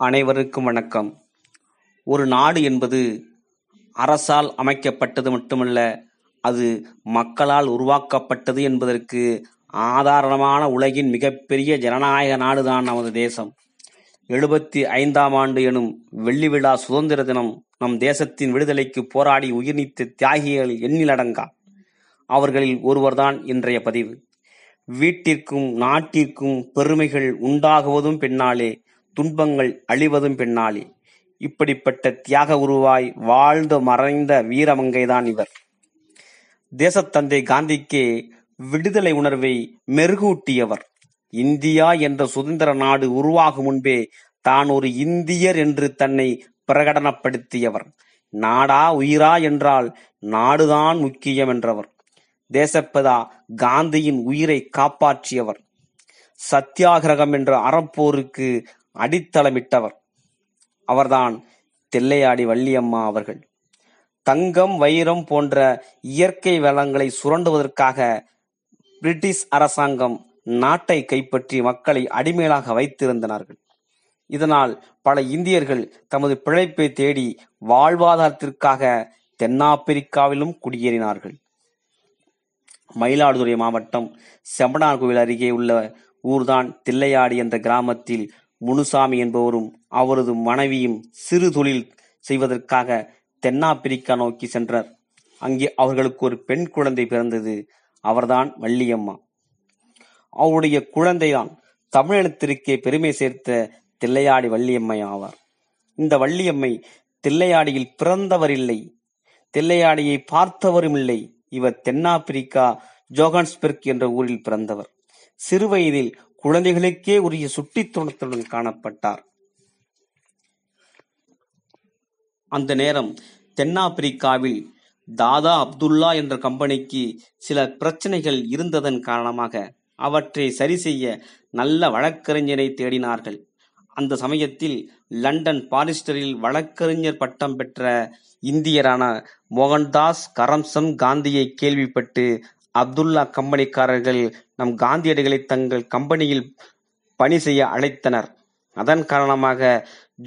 அனைவருக்கும் வணக்கம். ஒரு நாடு என்பது அரசால் அமைக்கப்பட்டது மட்டுமல்ல அது மக்களால் உருவாக்கப்பட்டது என்பதற்கு ஆதாரமான உலகின் மிகப்பெரிய ஜனநாயக நாடுதான் நமது தேசம். எழுபத்தி ஐந்தாம் ஆண்டு எனும் வெள்ளி விழா சுதந்திர தினம் நம் தேசத்தின் விடுதலைக்கு போராடி உயிர்நீத்த தியாகிகள் எண்ணிலடங்கா. அவர்களில் ஒருவர்தான் இன்றைய பதிவு. வீட்டிற்கும் நாட்டிற்கும் பெருமைகள் உண்டாகுவதும் பின்னாலே துன்பங்கள் அழிவதும் பின்னாலே. இப்படிப்பட்ட தியாக உருவாய் வாழ்ந்து மறைந்த வீரமங்கைதான் இவர். தேசத்தந்தை காந்திக்கே விடுதலை உணர்வை மெருகூட்டியவர். இந்தியா என்ற சுதந்திர நாடு உருவாகும் முன்பே தான் ஒரு இந்தியர் என்று தன்னை பிரகடனப்படுத்தியவர். நாடா உயிரா என்றால் நாடுதான் முக்கியம் என்றவர். தேசப்பிதா காந்தியின் உயிரை காப்பாற்றியவர். சத்தியாகிரகம் என்ற அறப்போருக்கு அடித்தளமிட்டவர். அவர்தான் தில்லையாடி வள்ளியம்மா அவர்கள். தங்கம் வைரம் போன்ற இயற்கை வளங்களை சுரண்டுவதற்காக பிரிட்டிஷ் அரசாங்கம் நாட்டை கைப்பற்றி மக்களை அடிமைகளாக வைத்திருந்தனர்கள். இதனால் பல இந்தியர்கள் தமது பிழைப்பை தேடி வாழ்வாதாரத்திற்காக தென்னாப்பிரிக்காவிலும் குடியேறினார்கள். மயிலாடுதுறை மாவட்டம் செம்பனார்கோவில் அருகே உள்ள ஊர்தான் தில்லையாடி என்ற கிராமத்தில் முனுசாமி என்பவரும் அவரது மனைவியும் சிறு தொழில் செய்வதற்காக தென்னாப்பிரிக்கா நோக்கி சென்றனர் அங்கே அவர்களுக்கு ஒரு பெண் குழந்தை பிறந்தது. அவர்தான் வள்ளியம்மா. அவருடைய குழந்தைதான் தமிழினத்திற்கே பெருமை சேர்த்த தில்லையாடி வள்ளியம்மை ஆவார். இந்த வள்ளியம்மை தில்லையாடியில் பிறந்தவர் இல்லை தில்லையாடியை பார்த்தவரும் இல்லை இவர் தென்னாப்பிரிக்கா ஜோகான்ஸ்பெர்க் என்ற ஊரில் பிறந்தவர். சிறுவயதில் குழந்தைகளுக்கே உரிய சுட்டித்துணத்துடன் காணப்பட்டார். அந்த நேரம் தென்னாப்பிரிக்காவில் தாதா அப்துல்லா என்ற கம்பெனிக்கு சில பிரச்சனைகள் இருந்ததன் காரணமாக அவற்றை சரி செய்ய நல்ல வழக்கறிஞரை தேடினார்கள். அந்த சமயத்தில் லண்டன் பாரிஸ்டரில் வழக்கறிஞர் பட்டம் பெற்ற இந்தியரான மோகன்தாஸ் கரம்சம் காந்தியை கேள்விப்பட்டு அப்துல்லா கம்பெனிக்காரர்கள் நம் காந்தியடிகளை தங்கள் கம்பெனியில் பணி செய்ய அழைத்தனர். அதன் காரணமாக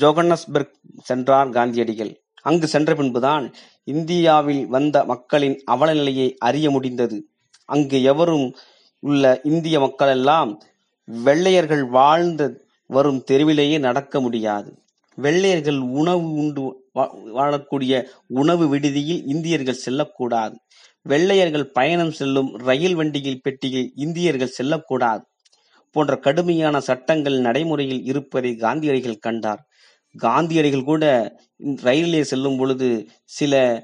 ஜோகன்னஸ்பர்க் சென்றார் காந்தியடிகள். அங்கு சென்ற பின்புதான் இந்தியாவில் வந்த மக்களின் அவலநிலையை அறிய முடிந்தது. அங்கு எவரும் உள்ள இந்திய மக்களெல்லாம் வெள்ளையர்கள் வாழ்ந்த வரும் தெருவிலேயே நடக்க முடியாது. வெள்ளையர்கள் உணவு உண்டு வாழக்கூடிய உணவு விடுதியில் இந்தியர்கள் செல்லக்கூடாது. வெள்ளையர்கள் பயணம் செல்லும் ரயில் வண்டியில் பெட்டியில் இந்தியர்கள் செல்லக்கூடாது போன்ற கடுமையான சட்டங்கள் நடைமுறையில் இருப்பதை காந்தியடிகள் கண்டார். காந்தியடிகள் கூட ரயிலிலே செல்லும் பொழுது சில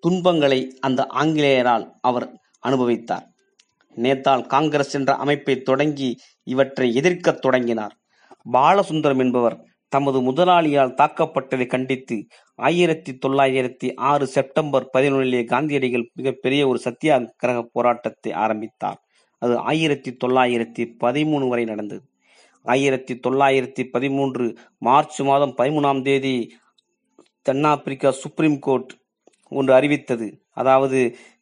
துன்பங்களை அந்த ஆங்கிலேயரால் அவர் அனுபவித்தார். நேத்தால் காங்கிரஸ் என்ற அமைப்பை தொடங்கி இவற்றை எதிர்க்கத் தொடங்கினார். பாலசுந்தரம் என்பவர் தமது முதலாளியால் தாக்கப்பட்டதை கண்டித்து ஆயிரத்தி தொள்ளாயிரத்தி ஆறு செப்டம்பர் பதினொன்றிலே காந்தியடிகள் மிகப்பெரிய ஒரு சத்தியாகிரக போராட்டத்தை ஆரம்பித்தார். அது ஆயிரத்தி தொள்ளாயிரத்தி பதிமூணு வரை நடந்தது. ஆயிரத்தி தொள்ளாயிரத்தி பதிமூன்று மார்ச் மாதம் பதிமூணாம் தேதி தென்னாப்பிரிக்கா சுப்ரீம் கோர்ட் ஒன்று அறிவித்தது. அதாவது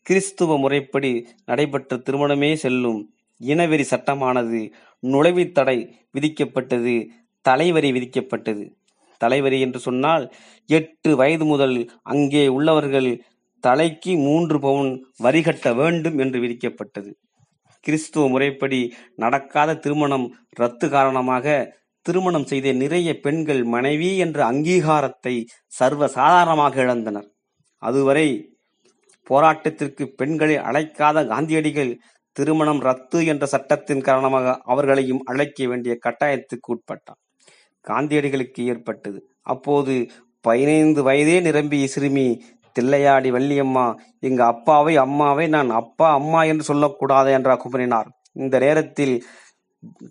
கிறிஸ்துவ முறைப்படி நடைபெற்ற திருமணமே செல்லும் இனவெறி சட்டமானது நுழைவுத் தடை விதிக்கப்பட்டது. தலைவரி விதிக்கப்பட்டது. தலைவரி என்று சொன்னால் எட்டு வயது முதல் அங்கே உள்ளவர்கள் தலைக்கு மூன்று பவுன் வரி கட்ட வேண்டும் என்று விதிக்கப்பட்டது. கிறிஸ்துவ முறைப்படி நடக்காத திருமணம் ரத்து காரணமாக திருமணம் செய்த நிறைய பெண்கள் மனைவி என்ற அங்கீகாரத்தை சர்வ சாதாரணமாக இழந்தனர். அதுவரை போராட்டத்திற்கு பெண்களை அழைக்காத காந்தியடிகள் திருமணம் ரத்து என்ற சட்டத்தின் காரணமாக அவர்களையும் அழைக்க வேண்டிய கட்டாயத்துக்கு உட்பட்டார். காந்தியடிகளுக்கு ஏற்பட்டது. அப்போது பதினைந்து வயதே நிரம்பிய சிறுமி தில்லையாடி வள்ளியம்மா எங்க அப்பாவை அம்மாவை நான் அப்பா அம்மா என்று சொல்லக்கூடாது என்றார் குமரினார் இந்த நேரத்தில்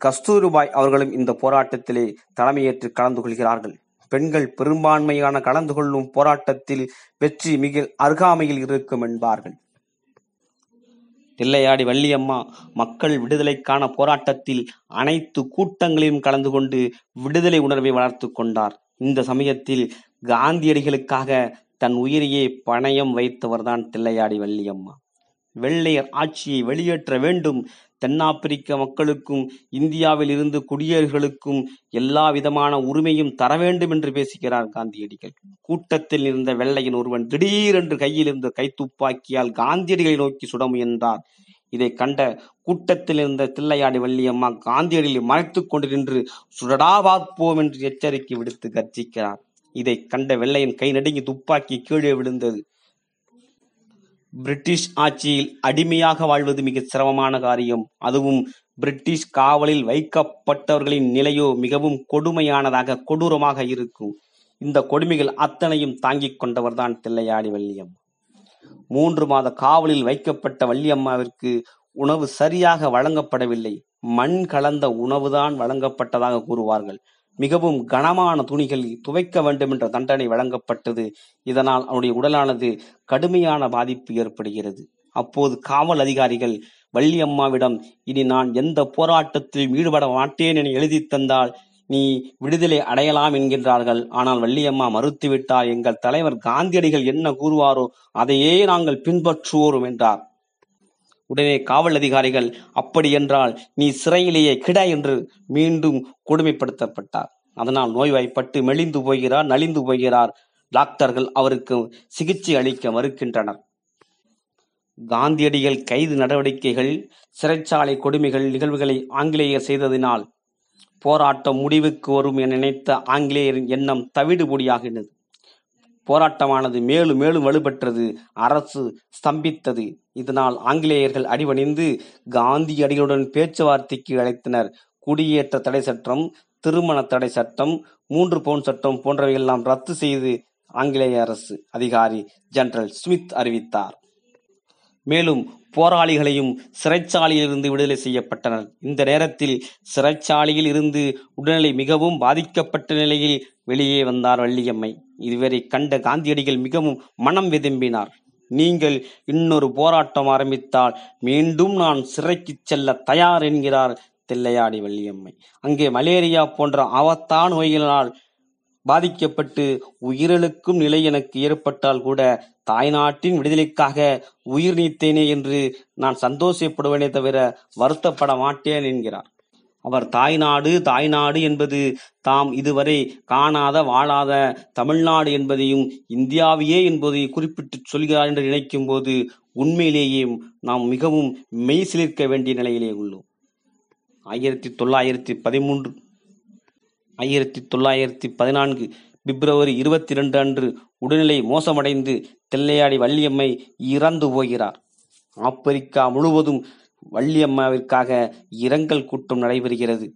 கஸ்தூரிபாய் அவர்களும் இந்த போராட்டத்திலே தலைமையேற்று கலந்து கொள்கிறார்கள். பெண்கள் பெரும்பான்மையான கலந்து கொள்ளும் போராட்டத்தில் வெற்றி மிக அருகாமையில் இருக்கும் என்பார்கள். தில்லையாடி வள்ளியம்மா மக்கள் விடுதலைக்கான போராட்டத்தில் அனைத்து கூட்டங்களிலும் கலந்து கொண்டு விடுதலை உணர்வை வளர்த்து கொண்டார். இந்த சமயத்தில் காந்தியடிகளுக்காக தன் உயிரையே பணயம் வைத்தவர்தான் தில்லையாடி வள்ளியம்மா. வெள்ளையர் ஆட்சியை வெளியேற்ற வேண்டும் தென்னாப்பிரிக்க மக்களுக்கும் இந்தியாவில் இருந்து குடியேறுகளுக்கும் எல்லா விதமான உரிமையும் தர வேண்டும் என்று பேசுகிறார் காந்தியடிகள். கூட்டத்தில் இருந்த வெள்ளையன் ஒருவன் திடீரென்று கையில் இருந்த கைத்துப்பாக்கியால் காந்தியடிகளை நோக்கி சுட முயன்றார். இதை கண்ட கூட்டத்தில் இருந்த தில்லையாடி வள்ளியம்மா காந்தியடிகளை மறைத்துக் கொண்டு நின்று சுடடா பார்ப்போம் என்று எச்சரிக்கை விடுத்து கர்ஜிக்கிறார். இதை கண்ட வெள்ளையன் கை நடுங்கி துப்பாக்கி கீழே விழுந்தது. பிரிட்டிஷ் ஆட்சியில் அடிமையாக வாழ்வது மிக சிரமமான காரியம். அதுவும் பிரிட்டிஷ் காவலில் வைக்கப்பட்டவர்களின் நிலையோ மிகவும் கொடுமையானதாக கொடூரமாக இருக்கும். இந்த கொடுமைகள் அத்தனையும் தாங்கிக் கொண்டவர்தான் தில்லையாடி வள்ளியம் மூன்று மாத காவலில் வைக்கப்பட்ட வள்ளியம்மாவிற்கு உணவு சரியாக வழங்கப்படவில்லை. மண் கலந்த உணவுதான் வழங்கப்பட்டதாக கூறுவார்கள். மிகவும் கனமான துணிகளில் துவைக்க வேண்டும் என்ற தண்டனை வழங்கப்பட்டது. இதனால் அவனுடைய உடலானது கடுமையான பாதிப்பு ஏற்படுகிறது. அப்போது காவல் அதிகாரிகள் வள்ளியம்மாவிடம் இனி நான் எந்த போராட்டத்திலும் ஈடுபட மாட்டேன் என எழுதி தந்தால் நீ விடுதலை அடையலாம் என்கின்றார்கள். ஆனால் வள்ளியம்மா மறுத்துவிட்டார். எங்கள் தலைவர் காந்தியடிகள் என்ன கூறுவாரோ அதையே நாங்கள் பின்பற்றுவோரும் என்றார். உடனே காவல் அதிகாரிகள் அப்படியென்றால் நீ சிறையிலேயே கிட என்று மீண்டும் கொடுமைப்படுத்தப்பட்டார். அதனால் நோய்வாய்ப்பட்டு மெலிந்து போகிறார் நலிந்து போகிறார் டாக்டர்கள் அவருக்கு சிகிச்சை அளிக்க மறுக்கின்றனர். காந்தியடிகள் கைது நடவடிக்கைகள் சிறைச்சாலை கொடுமைகள் நிகழ்வுகளை ஆங்கிலேயர் செய்ததினால் போராட்டம் முடிவுக்கு வரும் என நினைத்த ஆங்கிலேயரின் எண்ணம் தவிடுபொடியாகினது போராட்டமானது மேலும் மேலும் வலுப்பெற்றது அரசு ஸ்தம்பித்தது. இதனால் ஆங்கிலேயர்கள் அடிபணிந்து காந்தியடிகளுடன் பேச்சுவார்த்தைக்கு அழைத்தனர். குடியேற்ற தடை சட்டம் திருமண தடை சட்டம் மூன்று பவுன் சட்டம் போன்றவையெல்லாம் ரத்து செய்து ஆங்கிலேய அரசு அதிகாரி ஜெனரல் ஸ்மித் அறிவித்தார். மேலும் போராளிகளையும் சிறைச்சாலையில் இருந்து விடுதலை செய்யப்பட்டனர். இந்த நேரத்தில் சிறைச்சாலையில் இருந்து உடல்நிலை மிகவும் பாதிக்கப்பட்ட நிலையில் வெளியே வந்தார் வள்ளியம்மை. இதுவரை கண்ட காந்தியடிகள் மிகவும் மனம் விரும்பினார். நீங்கள் இன்னொரு போராட்டம் ஆரம்பித்தால் மீண்டும் நான் சிறைக்கு செல்ல தயார் என்கிறார் தில்லையாடி வள்ளியம்மை. அங்கே மலேரியா போன்ற ஆபத்தான நோய்களினால் பாதிக்கப்பட்டு உயிரிழக்கும் நிலை எனக்கு ஏற்பட்டால் கூட தாய்நாட்டின் விடுதலைக்காக உயிர் நீத்தேனே என்று நான் சந்தோஷப்படுவேனே தவிர வருத்தப்பட மாட்டேன் என்கிறார். அவர் தாய்நாடு தாய்நாடு என்பது தாம் இதுவரை காணாத வாழாத தமிழ்நாடு என்பதையும் இந்தியாவையே என்பதை குறிப்பிட்டு சொல்கிறார் என்று நினைக்கும் போது உண்மையிலேயே நாம் மிகவும் மெய் சிலிர்க்க வேண்டிய நிலையிலே உள்ளோம். ஆயிரத்தி தொள்ளாயிரத்தி பதிமூன்று ஆயிரத்தி தொள்ளாயிரத்தி பதினான்கு பிப்ரவரி இருபத்தி இரண்டு அன்று உடல்நிலை மோசமடைந்து தில்லையாடி வள்ளியம்மை இறந்து போகிறார். ஆப்பிரிக்கா முழுவதும் வள்ளியம்மாவிற்காக இரங்கல் கூட்டம் நடைபெறுகிறது.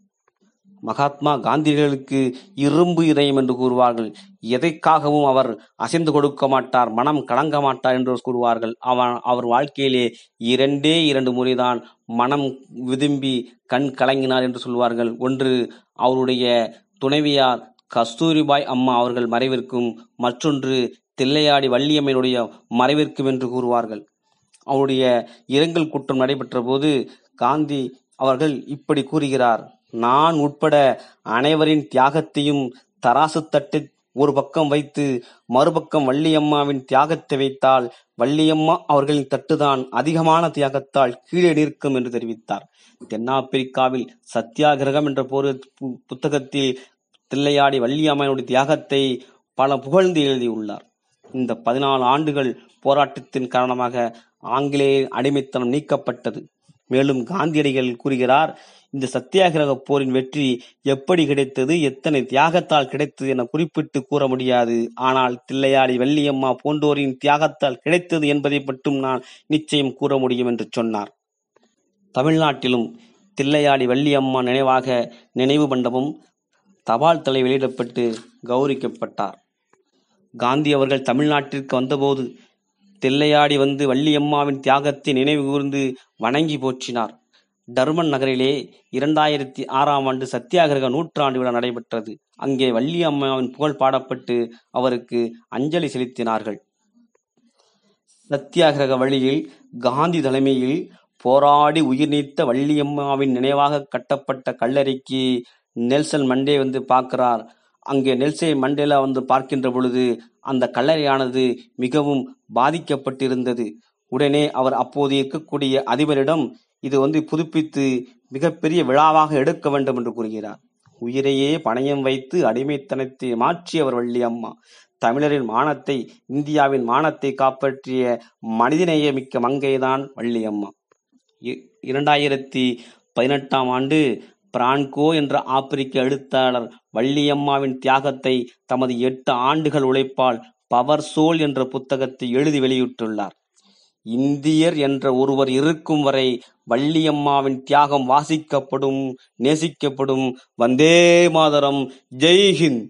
மகாத்மா காந்திகளுக்கு இரும்பு இதயம் என்று கூறுவார்கள். எதைக்காகவும் அவர் அசைந்து கொடுக்க மாட்டார் மனம் கலங்க மாட்டார் என்று கூறுவார்கள். அவன் அவர் வாழ்க்கையிலே இரண்டே இரண்டு முறைதான் மனம் விதும்பி கண் கலங்கினார் என்று சொல்வார்கள். ஒன்று அவருடைய துணைவியார் கஸ்தூரிபாய் அம்மா அவர்கள் மறைவிற்கும் மற்றொன்று தில்லையாடி வள்ளியம்மையினுடைய மறைவிற்கும் என்று கூறுவார்கள். அவருடைய இரங்கல் கூட்டம் நடைபெற்ற போது காந்தி அவர்கள் இப்படி கூறுகிறார் நான் உட்பட அனைவரின் தியாகத்தையும் தராசு தட்டு ஒரு பக்கம் வைத்து மறுபக்கம் வள்ளியம்மாவின் தியாகத்தை வைத்தால் வள்ளியம்மா அவர்களின் தட்டுதான் அதிகமான தியாகத்தால் கீழே நிற்கும் என்று தெரிவித்தார். தென்னாப்பிரிக்காவில் சத்தியாகிரகம் என்ற போர் புத்தகத்தில் தில்லையாடி வள்ளியம்மையினுடைய தியாகத்தை பல புகழ்ந்து எழுதியுள்ளார். இந்த பதினாலு ஆண்டுகள் போராட்டத்தின் காரணமாக ஆங்கிலேய அடிமைத்தனம் நீக்கப்பட்டது. மேலும் காந்தியடிகள் கூறுகிறார் இந்த சத்தியாகிரக போரின் வெற்றி எப்படி கிடைத்தது எத்தனை தியாகத்தால் கிடைத்தது என குறிப்பிட்டு கூற முடியாது. ஆனால் தில்லையாடி வள்ளியம்மா போன்றோரின் தியாகத்தால் கிடைத்தது என்பதை மட்டும் நான் நிச்சயம் கூற முடியும் என்று சொன்னார். தமிழ்நாட்டிலும் தில்லையாடி வள்ளியம்மா நினைவாக நினைவு மண்டபம் தபால் தலை வெளியிடப்பட்டு கௌரிக்கப்பட்டார் காந்தி அவர்கள் தமிழ்நாட்டிற்கு வந்தபோது தில்லையாடி வந்து வள்ளியம்மாவின் தியாகத்தை நினைவு கூர்ந்து வணங்கி போற்றினார். டர்மன் நகரிலே இரண்டாயிரத்தி ஆறாம் ஆண்டு சத்தியாகிரக நூற்றாண்டு விழா நடைபெற்றது. அங்கே வள்ளியம்மாவின் புகழ் பாடப்பட்டு அவருக்கு அஞ்சலி செலுத்தினார்கள். சத்தியாகிரக வழியில் காந்தி தலைமையில் போராடி உயிர் நீத்த வள்ளியம்மாவின் நினைவாக கட்டப்பட்ட கல்லறைக்கு நெல்சன் மண்டே வந்து பார்க்கிறார். அங்கே நெல்சே மண்டேலா வந்து பார்க்கின்ற பொழுது அந்த கல்லறையானது மிகவும் பாதிக்கப்பட்டிருந்தது. உடனே அவர் அப்போது இருக்கக்கூடிய அதிபரிடம் இது வந்து புதுப்பித்து மிகப்பெரிய விழாவாக எடுக்க வேண்டும் என்று கூறுகிறார். உயிரையே பணயம் வைத்து அடிமைத்தனத்தை மாற்றியவர் வள்ளியம்மா தமிழரின் மானத்தை இந்தியாவின் மானத்தை காப்பாற்றிய மனிதநேய மிக்க மங்கைதான் வள்ளியம்மா இ- இரண்டாயிரத்தி பதினெட்டாம் ஆண்டு பிரான்கோ என்ற ஆப்பிரிக்க எழுத்தாளர் வள்ளியம்மாவின் தியாகத்தை தமது எட்டு ஆண்டுகள் உழைப்பால் பவர் சோல் என்ற புத்தகத்தை எழுதி வெளியிட்டுள்ளார். இந்தியர் என்ற ஒருவர் இருக்கும் வரை வள்ளியம்மாவின் தியாகம் வாசிக்கப்படும் நேசிக்கப்படும். வந்தே மாதரம். ஜெய்ஹிந்த்